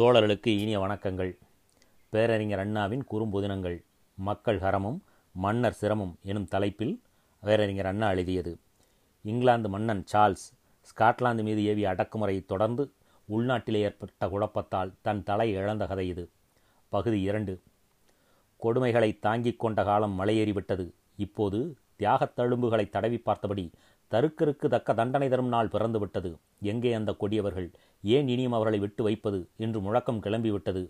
தோழர்களுக்கு இனிய வணக்கங்கள். பேரறிஞர் அண்ணாவின் குறும்புதினங்கள். மக்கள் ஹரமும் மன்னர் சிரமும் எனும் தலைப்பில் பேரறிஞர் அண்ணா எழுதியது. இங்கிலாந்து மன்னன் சார்ல்ஸ் ஸ்காட்லாந்து மீது ஏவிய அடக்குமுறையை தொடர்ந்து உள்நாட்டிலே ஏற்பட்ட குழப்பத்தால் தன் தலை இழந்த கதை இது. பகுதி இரண்டு. கொடுமைகளை தாங்கிக் கொண்ட காலம் மலையேறிவிட்டது. இப்போது தியாகத் தழும்புகளை தடவி பார்த்தபடி தருக்கருக்கு தக்க தண்டனை தரும் நாள் பிறந்துவிட்டது. எங்கே அந்த கொடியவர்கள்? ஏன் இனியும் அவர்களை விட்டு வைப்பது? என்று முழக்கம் கிளம்பிவிட்டது.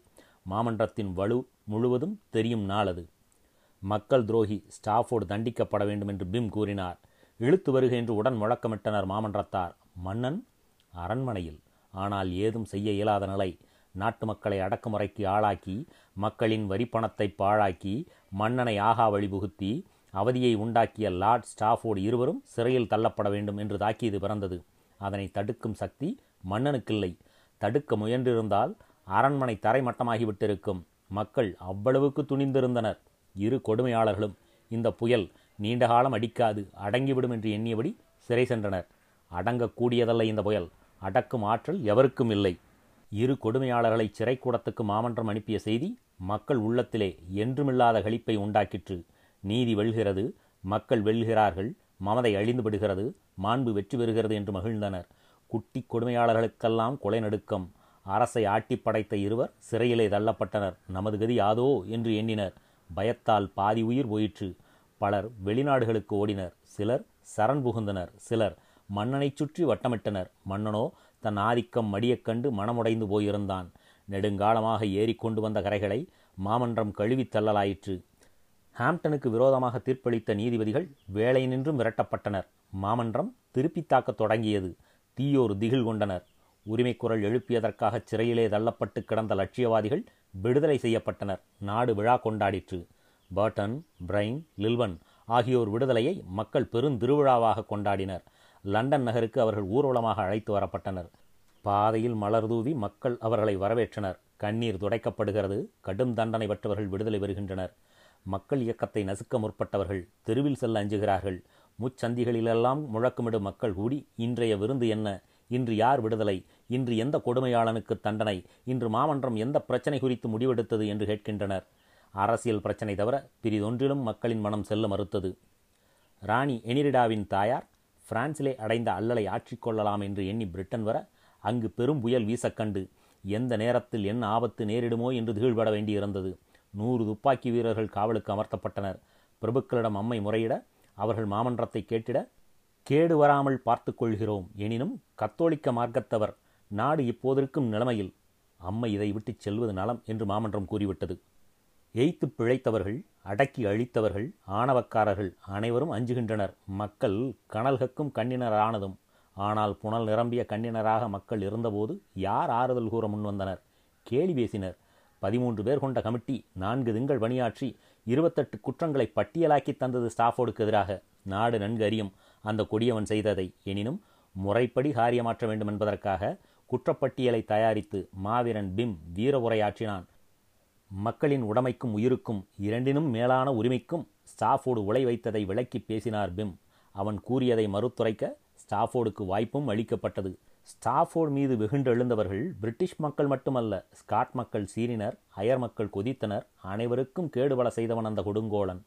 மாமன்றத்தின் வலு முழுவதும் தெரியும் நாள் அது மக்கள் துரோகி ஸ்டாஃபோர்டு தண்டிக்கப்பட வேண்டும் என்று பிம் கூறினார். இழுத்து வருக என்று உடன் முழக்கமிட்டனர் மாமன்றத்தார். மன்னன் அரண்மனையில். ஆனால் ஏதும் செய்ய இயலாத நிலை. நாட்டு மக்களை அடக்குமுறைக்கு ஆளாக்கி மக்களின் வரிப்பணத்தை பாழாக்கி மன்னனை ஆகா வழிபுகுத்தி அவதியை உண்டாக்கிய லார்ட் ஸ்டாஃபோர்டு இருவரும் சிறையில் தள்ளப்பட வேண்டும் என்று தாக்கியது பிறந்தது. அதனை தடுக்கும் சக்தி மன்னனுக்கில்லை. தடுக்க முயன்றிருந்தால் அரண்மனை தரைமட்டமாகிவிட்டிருக்கும். மக்கள் அவ்வளவுக்கு துணிந்திருந்தனர். இரு கொடுமையாளர்களும் இந்த புயல் நீண்ட காலம் அடிக்காது அடங்கிவிடும் என்று எண்ணியபடி சிறை சென்றனர். அடங்கக்கூடியதல்ல இந்த புயல். அடக்கும் ஆற்றல் எவருக்கும் இல்லை. இரு கொடுமையாளர்களை சிறைக்கூடத்துக்கு மாமன்றம் அனுப்பிய செய்தி மக்கள் உள்ளத்திலே என்றுமில்லாத களிப்பை உண்டாக்கிற்று. நீதி வெல்கிறது மக்கள் வெல்கிறார்கள் மமதை அழிந்து விடுகிறது மாண்பு வெற்றி பெறுகிறது என்று மகிழ்ந்தனர். குட்டி கொடுமையாளர்களுக்கெல்லாம் கொலை நடுக்கம். அரசை ஆட்டி படைத்த இருவர் சிறையிலே தள்ளப்பட்டனர். நமது கதி யாதோ என்று எண்ணினர். பயத்தால் பாதி உயிர் போயிற்று. பலர் வெளிநாடுகளுக்கு ஓடினர். சிலர் சரண் புகுந்தனர். சிலர் மன்னனைச் சுற்றி வட்டமிட்டனர். மன்னனோ தன் ஆதிக்கம் மடியக் கண்டு மனமுடைந்து போயிருந்தான். நெடுங்காலமாக ஏறிக்கொண்டு வந்த கரைகளை மாமன்றம் கழுவித் தள்ளலாயிற்று. ஹாம்ப்டனுக்கு விரோதமாக தீர்ப்பளித்த நீதிபதிகள் வேலை நின்றும் விரட்டப்பட்டனர். மாமன்றம் திருப்பி தாக்கத் தொடங்கியது. தீயோர் திகில் கொண்டனர். உரிமை குரல் எழுப்பியதற்காக சிறையிலே தள்ளப்பட்டு கிடந்த லட்சியவாதிகள் விடுதலை செய்யப்பட்டனர். நாடு விழா கொண்டாடிற்று. பர்டன் பிரைன் லில்வன் ஆகியோர் விடுதலையை மக்கள் பெருந்திருவிழாவாக கொண்டாடினர். லண்டன் நகருக்கு அவர்கள் ஊர்வலமாக அழைத்து வரப்பட்டனர். பாதையில் மலர் தூவி மக்கள் அவர்களை வரவேற்றனர். கண்ணீர் துடைக்கப்படுகிறது. கடும் தண்டனை பெற்றவர்கள் விடுதலை பெறுகின்றனர். மக்கள் இயக்கத்தை நசுக்க முற்பட்டவர்கள் தெருவில் செல்ல அஞ்சுகிறார்கள். முச்சந்திகளிலெல்லாம் முழக்கமிடும் மக்கள் கூடி இன்றைய விருந்து என்ன? இன்று யார் விடுதலை? இன்று எந்த கொடுமையாளனுக்கு தண்டனை? இன்று மாமன்றம் எந்த பிரச்சனை குறித்து முடிவெடுத்தது என்று கேட்கின்றனர். அரசியல் பிரச்சனை தவிர பிரிதொன்றிலும் மக்களின் மனம் செல்ல மறுத்தது. ராணி எனிரிடாவின் தாயார் பிரான்சிலே அடைந்த அல்லலை ஆற்றிக்கொள்ளலாம் என்று எண்ணி பிரிட்டன் வர அங்கு பெரும் புயல் வீசக்கண்டு எந்த நேரத்தில் என்ன ஆபத்து நேரிடுமோ என்று திகழ்பட வேண்டியிருந்தது. நூறு துப்பாக்கி வீரர்கள் காவலுக்கு அமர்த்தப்பட்டனர். பிரபுக்களிடம் அம்மை முறையிட அவர்கள் மாமன்றத்தை கேட்டிட கேடு வராமல் பார்த்து கொள்கிறோம். எனினும் கத்தோலிக்க மார்க்கத்தவர் நாடு இப்போதிருக்கும் நிலைமையில் அம்மை இதை விட்டுச் செல்வது நலம் என்று மாமன்றம் கூறிவிட்டது. எய்த்து பிழைத்தவர்கள் அடக்கி அழித்தவர்கள் ஆணவக்காரர்கள் அனைவரும் அஞ்சுகின்றனர். மக்கள் கனல்கக்கும் கண்ணினரானதும் ஆனால் புனல் நிரம்பிய கண்ணினராக மக்கள் இருந்தபோது யார் ஆறுதல் கூற முன்வந்தனர்? கேலி பேசினர். பதிமூன்று பேர் கொண்ட கமிட்டி நான்கு திங்கள் பணியாற்றி இருபத்தெட்டு குற்றங்களை பட்டியலாக்கி தந்தது ஸ்டாஃபோர்டுக்கு எதிராக. நாடு நன்கு அறியும் அந்த கொடியவன் செய்ததை. எனினும் முறைப்படி காரியமாற்ற வேண்டும் என்பதற்காக குற்றப்பட்டியலை தயாரித்து மாவீரன் பிம் வீர உரையாற்றினான். மக்களின் உடைமைக்கும் உயிருக்கும் இரண்டினும் மேலான உரிமைக்கும் ஸ்டாஃபோர்டு உலை வைத்ததை விளக்கி பேசினார் பிம். அவன் கூறியதை மறுத்துரைக்க ஸ்டாஃபோர்டுக்கு வாய்ப்பும் அளிக்கப்பட்டது. ஸ்டாஃபோர்டு மீது வெகுண்டெழுந்தவர்கள் பிரிட்டிஷ் மக்கள் மட்டுமல்ல ஸ்காட் மக்கள் சீறினர் அயர் மக்கள் கொதித்தனர் அனைவருக்கும் கேடுபல செய்தவன் அந்த கொடுங்கோலன்.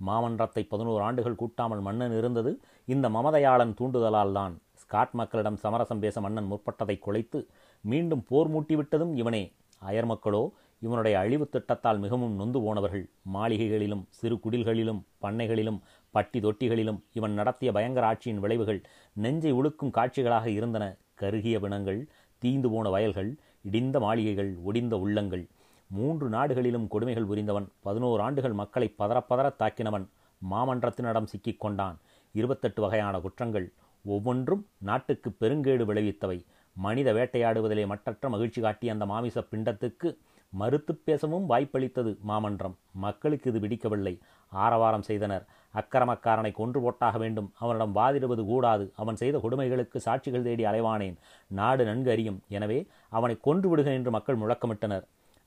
மாமன்றத்தை பதினோரு ஆண்டுகள் கூட்டாமல் மன்னன் இருந்தது இந்த மமதையாளன் தூண்டுதலால் தான் ஸ்காட் மக்களிடம் சமரசம் பேச மன்னன் முற்பட்டதை குலைத்து மீண்டும் போர் மூட்டிவிட்டதும் இவனே. அயர் மக்களோ இவனுடைய அழிவு திட்டத்தால் மிகவும் நொந்து போனவர்கள். மாளிகைகளிலும் சிறு குடில்களிலும் பண்ணைகளிலும் பட்டி தொட்டிகளிலும் இவன் நடத்திய பயங்கர ஆட்சியின் விளைவுகள் நெஞ்சை உழுக்கும் காட்சிகளாக இருந்தன. கருகிய பிணங்கள் தீந்து போன வயல்கள் இடிந்த மாளிகைகள் ஒடிந்த உள்ளங்கள். மூன்று நாடுகளிலும் கொடுமைகள் புரிந்தவன் பதினோரு ஆண்டுகள் மக்களை பதறப்பதற தாக்கினவன் மாமன்றத்தினிடம் சிக்கிக் கொண்டான். இருபத்தெட்டு வகையான குற்றங்கள். ஒவ்வொன்றும் நாட்டுக்கு பெருங்கேடு விளைவித்தவை. மனித வேட்டையாடுவதிலே மற்றற்ற மகிழ்ச்சி காட்டிய அந்த மாமிச பிண்டத்துக்கு மறுத்து பேசவும் வாய்ப்பளித்தது மாமன்றம். மக்களுக்கு இது பிடிக்கவில்லை. ஆரவாரம் செய்தனர். அக்கிரமக்காரனை கொன்று போட்டாக வேண்டும். அவனிடம் வாதிடுவது கூடாது. அவன் செய்த கொடுமைகளுக்கு சாட்சிகள் தேடி அலைவானேன். நாடு நன்கு அறியும். எனவே அவனை கொன்று விடுக என்று மக்கள் முழக்கமிட்டனர்.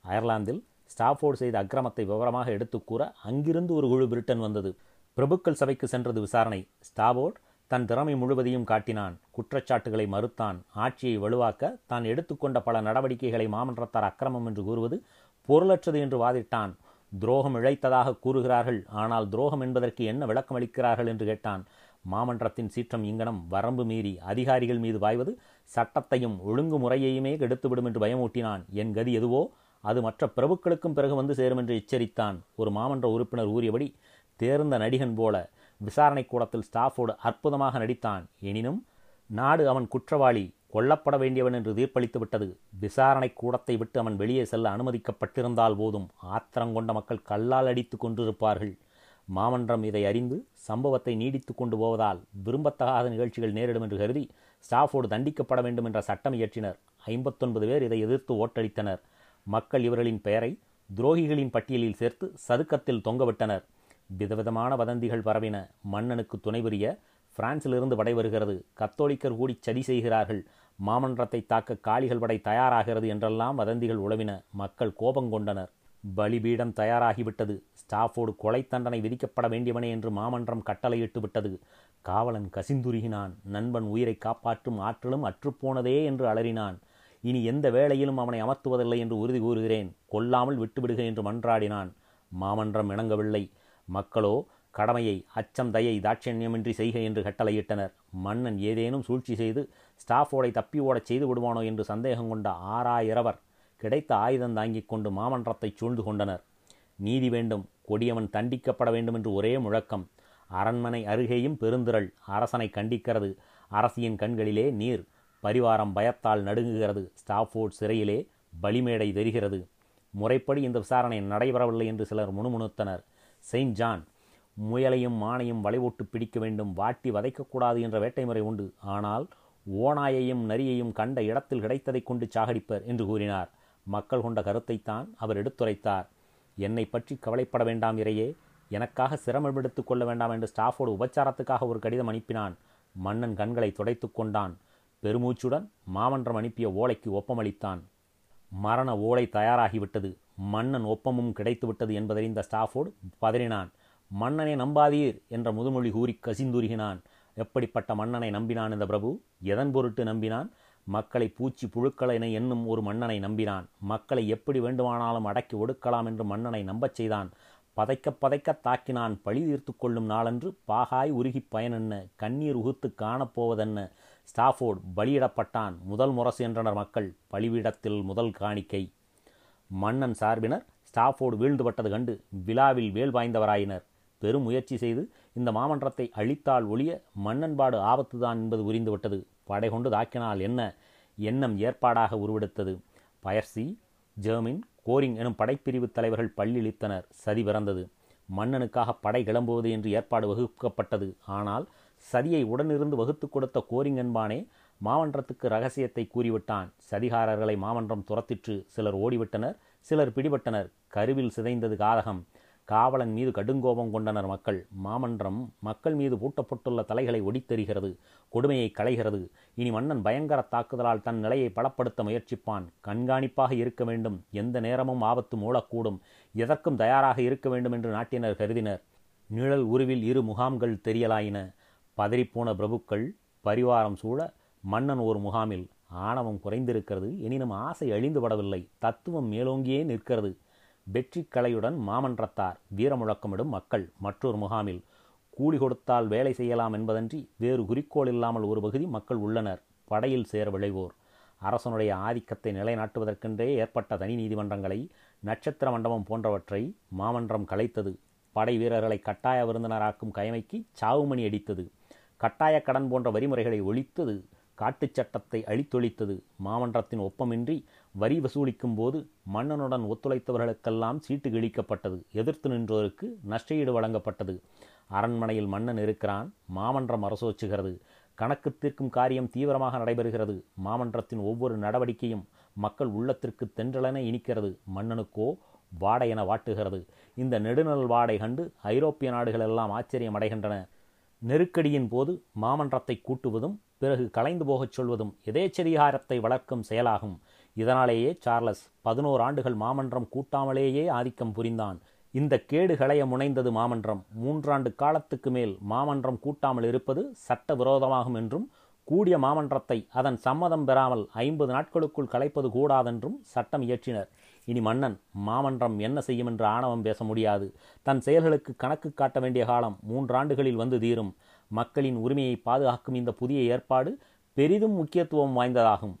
அயர்லாந்தில் ஸ்டாஃபோர்டு செய்த அக்கிரமத்தை விவரமாக எடுத்துக் கூற அங்கிருந்து ஒரு குழு பிரிட்டன் வந்தது. பிரபுக்கள் சபைக்கு சென்றது விசாரணை. ஸ்டாபோர்ட் தன் திறமை முழுவதையும் காட்டினான். குற்றச்சாட்டுகளை மறுத்தான். ஆட்சியை வலுவாக்க தான் எடுத்துக்கொண்ட பல நடவடிக்கைகளை மாமன்றத்தார் அக்கிரமம் என்று கூறுவது பொருளற்றது என்று வாதிட்டான். துரோகம் இழைத்ததாக கூறுகிறார்கள். ஆனால் துரோகம் என்பதற்கு என்ன விளக்கம் அளிக்கிறார்கள் என்று கேட்டான். மாமன்றத்தின் சீற்றம் இங்கனம் வரம்பு மீறி அதிகாரிகள் மீது பாய்வது சட்டத்தையும் ஒழுங்குமுறையையுமே கெடுத்துவிடும் என்று பயமூட்டினான். என் கதி எதுவோ அது மற்ற பிரபுக்களுக்கும் பிறகு வந்து சேரும் என்று எச்சரித்தான். ஒரு மாமன்ற உறுப்பினர் ஊறியபடி தேர்ந்த நடிகன் போல விசாரணை கூடத்தில் ஸ்டாஃபோடு அற்புதமாக நடித்தான். எனினும் நாடு அவன் குற்றவாளி. கொல்லப்பட வேண்டியவன் என்று தீர்ப்பளித்து விட்டது. விசாரணை கூடத்தை விட்டு அவன் வெளியே செல்ல அனுமதிக்கப்பட்டிருந்தால் போதும். ஆத்திரங்கொண்ட மக்கள் கல்லால் அடித்து கொண்டிருப்பார்கள். மாமன்றம் இதை அறிந்து சம்பவத்தை நீடித்து கொண்டு போவதால் விரும்பத்தகாத நிகழ்ச்சிகள் நேரிடும் என்று கருதி ஸ்டாஃபோடு தண்டிக்கப்பட வேண்டும் என்ற சட்டம் இயற்றினர். ஐம்பத்தொன்பது பேர் இதை எதிர்த்து ஓட்டளித்தனர் மக்கள் இவர்களின் பெயரை துரோகிகளின் பட்டியலில் சேர்த்து சதுக்கத்தில் தொங்கவிட்டனர். விதவிதமான வதந்திகள் பரவின. மன்னனுக்கு துணை புரிய பிரான்சிலிருந்து படை வருகிறது கத்தோலிக்கர் கூடி சதி செய்கிறார்கள். மாமன்றத்தை தாக்க காளிகள் படை தயாராகிறது என்றெல்லாம் வதந்திகள் உழவின மக்கள் கோபம் கொண்டனர். பலிபீடம் தயாராகிவிட்டது. ஸ்டாஃபோடு கொலை தண்டனை விதிக்கப்பட வேண்டியவனே என்று மாமன்றம் கட்டளையிட்டு விட்டது காவலன் கசிந்துருகினான். நண்பன் உயிரை காப்பாற்றும் ஆற்றலும் அற்றுப்போனதே என்று அலறினான். இனி எந்த வேளையிலும் அவனை அமர்த்துவதில்லை என்று உறுதி கூறுகிறேன். கொல்லாமல் விட்டுவிடுக என்று மன்றாடினான். மாமன்றம் இணங்கவில்லை. மக்களோ கடமையை அச்சம் தயை தாட்சண்யமின்றி செய்க என்று கட்டளையிட்டனர். மன்னன் ஏதேனும் சூழ்ச்சி செய்து ஸ்டாஃபோடை தப்பி ஓடச் செய்து விடுவானோ என்று சந்தேகம் கொண்ட ஆறாயிரவர் கிடைத்த ஆயுதம் தாங்கிக் கொண்டு மாமன்றத்தை சூழ்ந்து கொண்டனர். நீதி வேண்டும் கொடியவன் தண்டிக்கப்பட வேண்டும் என்று ஒரே முழக்கம். அரண்மனை அருகேயும் பெருந்திரள் அரசனை கண்டிக்கிறது. அரசியின் கண்களிலே நீர் பரிவாரம் பயத்தால் நடுங்குகிறது. ஸ்டாஃபோர்ட் சிறையிலே பலிமேடை தெரிகிறது. முறைப்படி இந்த விசாரணை நடைபெறவில்லை என்று சிலர் முணுமுணுத்தனர். செயின்ட் ஜான் முயலையும் மானையும் வளைவோட்டு பிடிக்க வேண்டும். வாட்டி வதைக்கக்கூடாது என்ற வேட்டை முறை உண்டு. ஆனால் ஓநாயையும் நரியையும் கண்ட இடத்தில் கிடைத்ததைக் கொண்டு சாகடிப்பர் என்று கூறினார். மக்கள் கொண்ட கருத்தைத்தான் அவர் எடுத்துரைத்தார். என்னை பற்றி கவலைப்பட வேண்டாம் இறையே. எனக்காக சிரமம் எடுத்துக் கொள்ள வேண்டாம் என்று ஸ்டாஃபோடு உபச்சாரத்துக்காக ஒரு கடிதம் அனுப்பினான். மன்னன் கண்களை துடைத்து கொண்டான். பெருமூச்சுடன் மாமன்றம் அனுப்பிய ஓலைக்கு ஒப்பமளித்தான். மரண ஓலை தயாராகிவிட்டது. மன்னன் ஒப்பமும் கிடைத்துவிட்டது என்பதறிந்த ஸ்டாஃபோர்டு பதறினான். மன்னனை நம்பாதீர் என்ற முதுமொழி கூறி கசிந்துருகினான். எப்படிப்பட்ட மன்னனை நம்பினான் இந்த பிரபு? எதன் பொருட்டு நம்பினான்? மக்களை பூச்சி புழுக்களினை என்னும் ஒரு மன்னனை நம்பினான். மக்களை எப்படி வேண்டுமானாலும் அடக்கி ஒடுக்கலாம் என்று மன்னனை நம்பச் செய்தான். பதைக்க பதைக்க தாக்கினான். பழி தீர்த்து கொள்ளும் நாளன்று பாகாய் உருகி பயனென்ன? கண்ணீர் உகுத்து காணப்போவதென்ன ஸ்டாஃபோர்ட் பலியிடப்பட்டான். முதல் முரசு என்றனர் மக்கள். பழிவிடத்தில் முதல் காணிக்கை. மன்னன் சார்பினர் ஸ்டாஃபோர்டு வீழ்ந்துபட்டது கண்டு விழாவில் வேல் வாய்ந்தவராயினர். பெரும் முயற்சி செய்து இந்த மாமன்றத்தை அழித்தால் ஒழிய மன்னன்பாடு ஆபத்துதான் என்பது புரிந்துவிட்டது படை கொண்டு தாக்கினால் என்ன? எண்ணம் ஏற்பாடாக உருவெடுத்தது. பயர்சி ஜெர்மின் கோரிங் எனும் படைப்பிரிவு தலைவர்கள் பள்ளியளித்தனர் சதி பிறந்தது. மன்னனுக்காக படை கிளம்புவது என்று ஏற்பாடு வகுக்கப்பட்டது. ஆனால் சதியை உடனிருந்து வகுத்து கொடுத்த கோரிங் என்பானே மாமன்றத்துக்கு ரகசியத்தை கூறிவிட்டான். சதிகாரர்களை மாமன்றம் துரத்திற்று. சிலர் ஓடிவிட்டனர் சிலர் பிடிபட்டனர். கருவில் சிதைந்தது காதகம். காவலன் மீது கடுங்கோபம் கொண்டனர் மக்கள். மாமன்றம் மக்கள் மீது பூட்டப்பட்டுள்ள தலைகளை ஒடித்தெறிகிறது. கொடுமையை களைகிறது. இனி மன்னன் பயங்கர தாக்குதலால் தன் நிலையை பலப்படுத்த முயற்சிப்பான். கண்காணிப்பாக இருக்க வேண்டும். எந்த நேரமும் ஆபத்து மூலக்கூடும். எதற்கும் தயாராக இருக்க வேண்டும் என்று நாட்டினர் கருதினர். நிழல் உருவில் இரு முகாம்கள் தெரியலாயின. பதறிப்போன பிரபுக்கள் பரிவாரம் சூழ மன்னன் ஒரு முகாமில். ஆணவம் குறைந்திருக்கிறது. எனினும் ஆசை அழிந்துபடவில்லை. தத்துவம் மேலோங்கியே நிற்கிறது. வெற்றி கலையுடன் மாமன்றத்தார் வீரமுழக்கமிடும் மக்கள் மற்றொரு முகாமில் கூலி கொடுத்தால் வேலை செய்யலாம் என்பதன்றி வேறு குறிக்கோள் இல்லாமல் ஒரு பகுதி மக்கள் உள்ளனர். படையில் சேர விளைவோர் அரசனுடைய ஆதிக்கத்தை நிலைநாட்டுவதற்கென்றே ஏற்பட்ட தனி நீதிமன்றங்களை நட்சத்திர மண்டபம் போன்றவற்றை மாமன்றம் கலைத்தது. படை வீரர்களை கட்டாய விருந்தினராக்கும் கயமைக்கு சாவுமணி அடித்தது. கட்டாய கடன் போன்ற வரிமுறைகளை ஒழித்தது. காட்டுச் சட்டத்தை அழித்தொழித்தது மாமன்றத்தின் ஒப்பமின்றி வரி வசூலிக்கும் போது மன்னனுடன் ஒத்துழைத்தவர்களுக்கெல்லாம் சீட்டு கிழிக்கப்பட்டது. எதிர்த்து நின்றோருக்கு நஷ்டஈடு வழங்கப்பட்டது. அரண்மனையில் மன்னன் இருக்கிறான் மாமன்றம் அரசோச்சுகிறது. கணக்கு தீர்க்கும் காரியம் தீவிரமாக நடைபெறுகிறது. மாமன்றத்தின் ஒவ்வொரு நடவடிக்கையும் மக்கள் உள்ளத்திற்கு தென்றலென இனிக்கிறது. மன்னனுக்கோ வாடை என வாட்டுகிறது. இந்த நெடுநல் வாடை கண்டு ஐரோப்பிய நாடுகள் எல்லாம் ஆச்சரியம் அடைகின்றன நெருக்கடியின் போது மாமன்றத்தை கூட்டுவதும் பிறகு கலைந்து போகச் சொல்வதும் எதேச்சரிகாரத்தை வளர்க்கும் செயலாகும். இதனாலேயே சார்லஸ் பதினோரு ஆண்டுகள் மாமன்றம் கூட்டாமலேயே ஆதிக்கம் புரிந்தான். இந்த கேடு களைய முனைந்தது மாமன்றம். மூன்றாண்டு காலத்துக்கு மேல் மாமன்றம் கூட்டாமல் இருப்பது சட்ட விரோதமாகும் என்றும் கூடிய மாமன்றத்தை அதன் சம்மதம் பெறாமல் ஐம்பது நாட்களுக்குள் கலைப்பது கூடாதென்றும் சட்டம் இயற்றினர். இனி மன்னன் மாமன்றம் என்ன செய்யும் என்று ஆணவம் பேச முடியாது. தன் செயல்களுக்கு கணக்கு காட்ட வேண்டிய காலம் மூன்றாண்டுகளில் வந்து தீரும். மக்களின் உரிமையை பாதுகாக்கும் இந்த புதிய ஏற்பாடு பெரிதும் முக்கியத்துவம் வாய்ந்ததாகும்.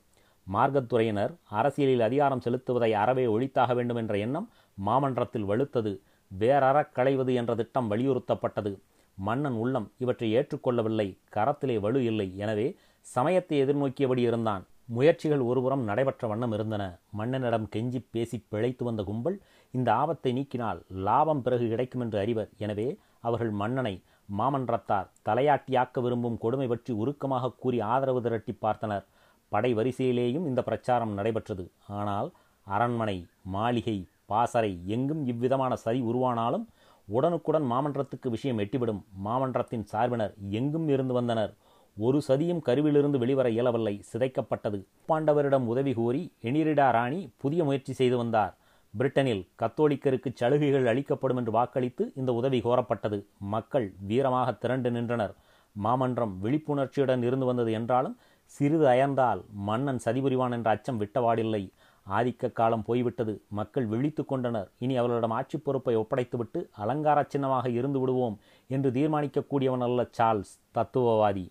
மார்க்கத்துறையினர் அரசியலில் அதிகாரம் செலுத்துவதை அறவே ஒழித்தாக வேண்டும் என்ற எண்ணம் மாமன்றத்தில் வலுத்தது. வேறறக் களைவது என்ற திட்டம் வலியுறுத்தப்பட்டது. மன்னன் உள்ளம் இவற்றை ஏற்றுக்கொள்ளவில்லை. கரத்திலே வலு இல்லை. எனவே சமயத்தை எதிர்நோக்கியபடி இருந்தான். முயற்சிகள் ஒருபுறம் நடைபெற்ற வண்ணம் இருந்தன. மன்னனிடம் கெஞ்சி பேசி பிழைத்து வந்த கும்பல் இந்த ஆபத்தை நீக்கினால் லாபம் பிறகு கிடைக்கும் என்று அறிவர். எனவே அவர்கள் மன்னனை மாமன்றத்தார் தலையாட்டியாக்க விரும்பும் கொடுமை பற்றி உருக்கமாக கூறி ஆதரவு திரட்டி பார்த்தனர். படை வரிசையிலேயும் இந்த பிரச்சாரம் நடைபெற்றது. ஆனால் அரண்மனை மாளிகை பாசறை எங்கும் இவ்விதமான சரி உருவானாலும் உடனுக்குடன் மாமன்றத்துக்கு விஷயம் எட்டிவிடும். மாமன்றத்தின் சார்பினர் எங்கும் இருந்து வந்தனர். ஒரு சதியும் கருவிலிருந்து வெளிவர இயலவில்லை. சிதைக்கப்பட்டது. பாண்டவரிடம் உதவி கோரி எனிரிடா ராணி புதிய முயற்சி செய்து வந்தார். பிரிட்டனில் கத்தோலிக்கருக்கு சலுகைகள் அளிக்கப்படும் என்று வாக்களித்து இந்த உதவி கோரப்பட்டது. மக்கள் வீரமாக திரண்டு நின்றனர். மாமன்றம் விழிப்புணர்ச்சியுடன் இருந்து வந்தது என்றாலும் சிறிது அயர்ந்தால் மன்னன் சதிபுரிவான் என்ற அச்சம் விட்டவாடில்லை. ஆதிக்க காலம் போய்விட்டது. மக்கள் விழித்து கொண்டனர். இனி அவர்களிடம் ஆட்சி பொறுப்பை ஒப்படைத்துவிட்டு அலங்கார சின்னமாக இருந்து விடுவோம் என்று தீர்மானிக்கக்கூடியவன் அல்ல சார்ல்ஸ் தத்துவவாதி.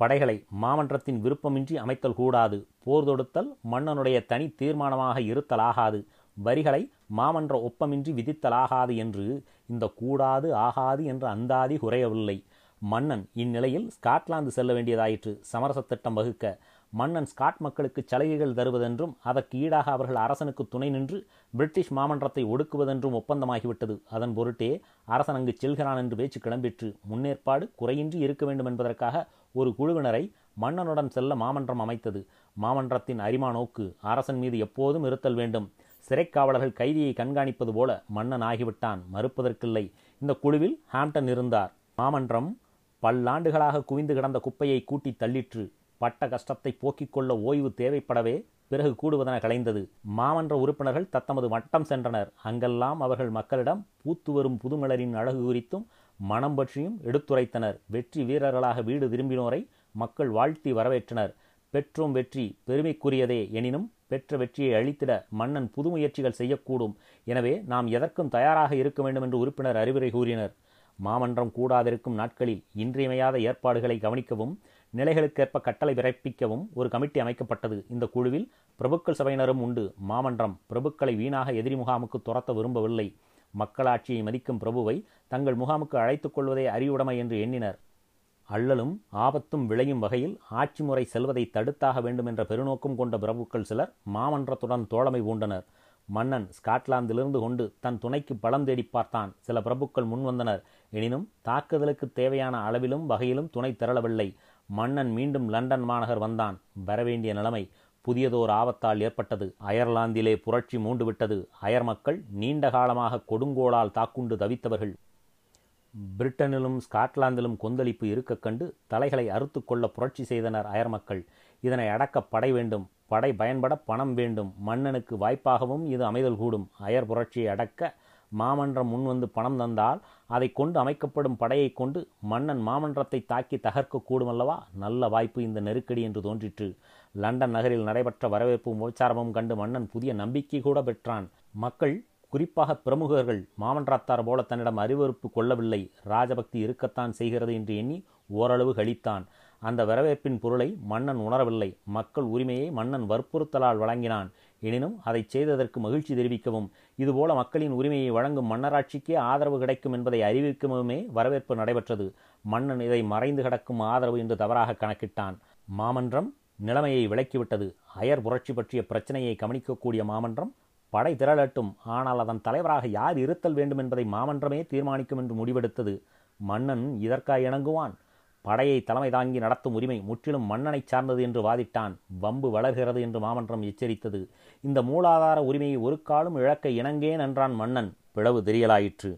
படைகளை மாமன்றத்தின் விருப்பமின்றி அமைத்தல் கூடாது. போர் தொடுத்தல் மன்னனுடைய தனி தீர்மானமாக இருத்தலாகாது. வரிகளை மாமன்ற ஒப்பமின்றி விதித்தலாகாது என்று இந்த கூடாது ஆகாது என்ற அந்தாதி குறையவில்லை. மன்னன் இந்நிலையில் ஸ்காட்லாந்து செல்ல வேண்டியதாயிற்று. சமரச திட்டம் வகுக்க மன்னன் ஸ்காட் மக்களுக்கு சலுகைகள் தருவதென்றும் அதற்கு ஈடாக அவர்கள் அரசனுக்கு துணை நின்று பிரிட்டிஷ் மாமன்றத்தை ஒடுக்குவதென்றும் ஒப்பந்தமாகிவிட்டது. அதன் பொருட்டே அரசன் அங்கு செல்கிறான் என்று பேச்சு கிளம்பிற்று. முன்னேற்பாடு குறையின்றி இருக்க வேண்டும் என்பதற்காக ஒரு குழுவினரை மன்னனுடன் செல்ல மாமன்றம் அமைத்தது. மாமன்றத்தின் அரிமா நோக்கு அரசன் மீது எப்போதும் இருத்தல் வேண்டும். சிறைக்காவலர்கள் கைதியை கண்காணிப்பது போல மன்னன் ஆகிவிட்டான். மறுப்பதற்கில்லை. இந்த குழுவில் ஹாம்டன் இருந்தார். மாமன்றம் பல்லாண்டுகளாக குவிந்து கிடந்த குப்பையை கூட்டி தள்ளிற்று. பட்ட கஷ்டத்தை போக்கிக் கொள்ள ஓய்வு தேவைப்படவே பிறகு கூடுவதென கலைந்தது மாமன்ற உறுப்பினர்கள் தத்தமது வட்டம் சென்றனர். அங்கெல்லாம் அவர்கள் மக்களிடம் பூத்து வரும் புதுமலரின் அழகு குறித்தும் மனம் பற்றியும் எடுத்துரைத்தனர். வெற்றி வீரர்களாக வீடு திரும்பினோரை மக்கள் வாழ்த்தி வரவேற்றனர். பெற்றோம் வெற்றி பெருமைக்குரியதே எனினும் பெற்ற வெற்றியை அளித்திட மன்னன் புது முயற்சிகள் செய்யக்கூடும். எனவே நாம் எதற்கும் தயாராக இருக்க வேண்டும் என்று உறுப்பினர் அறிவுரை கூறினர். மாமன்றம் கூடாதிருக்கும் நாட்களில் இன்றியமையாத ஏற்பாடுகளை கவனிக்கவும் நிலைகளுக்கேற்ப கட்டளை பிறப்பிக்கவும் ஒரு கமிட்டி அமைக்கப்பட்டது. இந்த குழுவில் பிரபுக்கள் சபையினரும் உண்டு. மாமன்றம் பிரபுக்களை வீணாக எதிரி முகாமுக்கு துரத்த விரும்பவில்லை. மக்களாட்சியை மதிக்கும் பிரபுவை தங்கள் முகாமுக்கு அழைத்துக் கொள்வதே அறிவுடைமை என்று எண்ணினர். அள்ளலும் ஆபத்தும் விளையும் வகையில் ஆட்சி முறை செல்வதை தடுத்தாக வேண்டும் என்ற பெருநோக்கம் கொண்ட பிரபுக்கள் சிலர் மாமன்றத்துடன் தோழமை பூண்டனர். மன்னன் ஸ்காட்லாந்திலிருந்து கொண்டு தன் துணைக்கு பலம் தேடி பார்த்தான். சில பிரபுக்கள் முன்வந்தனர் எனினும் தாக்குதலுக்கு தேவையான அளவிலும் வகையிலும் துணை திரளவில்லை. மன்னன் மீண்டும் லண்டன் மாநகர் வந்தான். வரவேண்டிய நிலைமை புதியதோர் ஆபத்தால் ஏற்பட்டது. அயர்லாந்திலே புரட்சி மூண்டுவிட்டது. அயர் மக்கள் நீண்ட காலமாக கொடுங்கோளால் தாக்குண்டு தவித்தவர்கள். பிரிட்டனிலும் ஸ்காட்லாந்திலும் கொந்தளிப்பு இருக்க கண்டு தலைகளை அறுத்து கொள்ள புரட்சி செய்தனர் அயர் மக்கள் இதனை அடக்க படை வேண்டும் படை பயன்பட பணம் வேண்டும் மன்னனுக்கு வாய்ப்பாகவும் இது அமைதல் கூடும். அயர் புரட்சியை அடக்க மாமன்றம் முன்வந்து பணம் தந்தால் அதை கொண்டு அமைக்கப்படும் படையை கொண்டு மன்னன் மாமன்றத்தை தாக்கி தகர்க்க கூடுமல்லவா? நல்ல வாய்ப்பு இந்த நெருக்கடி என்று தோன்றிற்று. லண்டன் நகரில் நடைபெற்ற வரவேற்பும் உபச்சாரமும் கண்டு மன்னன் புதிய நம்பிக்கை கூட பெற்றான். மக்கள் குறிப்பாக பிரமுகர்கள் மாமன்றத்தார் போல தன்னிடம் அறிவறுப்பு கொள்ளவில்லை. ராஜபக்தி இருக்கத்தான் செய்கிறது என்று எண்ணி ஓரளவு கழித்தான். அந்த வரவேற்பின் பொருளை மன்னன் உணரவில்லை. மக்கள் உரிமையை மன்னன் வற்புறுத்தலால் வழங்கினான். எனினும் அதை செய்ததற்கு மகிழ்ச்சி தெரிவிக்கவும் இதுபோல மக்களின் உரிமையை வழங்கும் மன்னராட்சிக்கே ஆதரவு கிடைக்கும் என்பதை அறிவிக்கவுமே வரவேற்பு நடைபெற்றது. மன்னன் இதை மறைந்து கிடக்கும் ஆதரவு என்று தவறாக கணக்கிட்டான். மாமன்றம் நிலைமையை விளக்கிவிட்டது. அயர் புரட்சி பற்றிய பிரச்சனையை கவனிக்கக்கூடிய மாமன்றம் படை திரளட்டும். ஆனால் அதன் தலைவராக யார் இருத்தல் வேண்டும் என்பதை மாமன்றமே தீர்மானிக்கும் என்று முடிவெடுத்தது. மன்னன் இதற்காக இணங்குவான். படையை தலைமை தாங்கி நடத்தும் உரிமை முற்றிலும் மன்னனை சார்ந்தது என்று வாதிட்டான். வம்பு வளர்கிறது என்று மாமன்றம் எச்சரித்தது. இந்த மூலாதார உரிமையை ஒரு காலம் இழக்க இணங்கேன் என்றான் மன்னன். பிளவு தெரியலாயிற்று.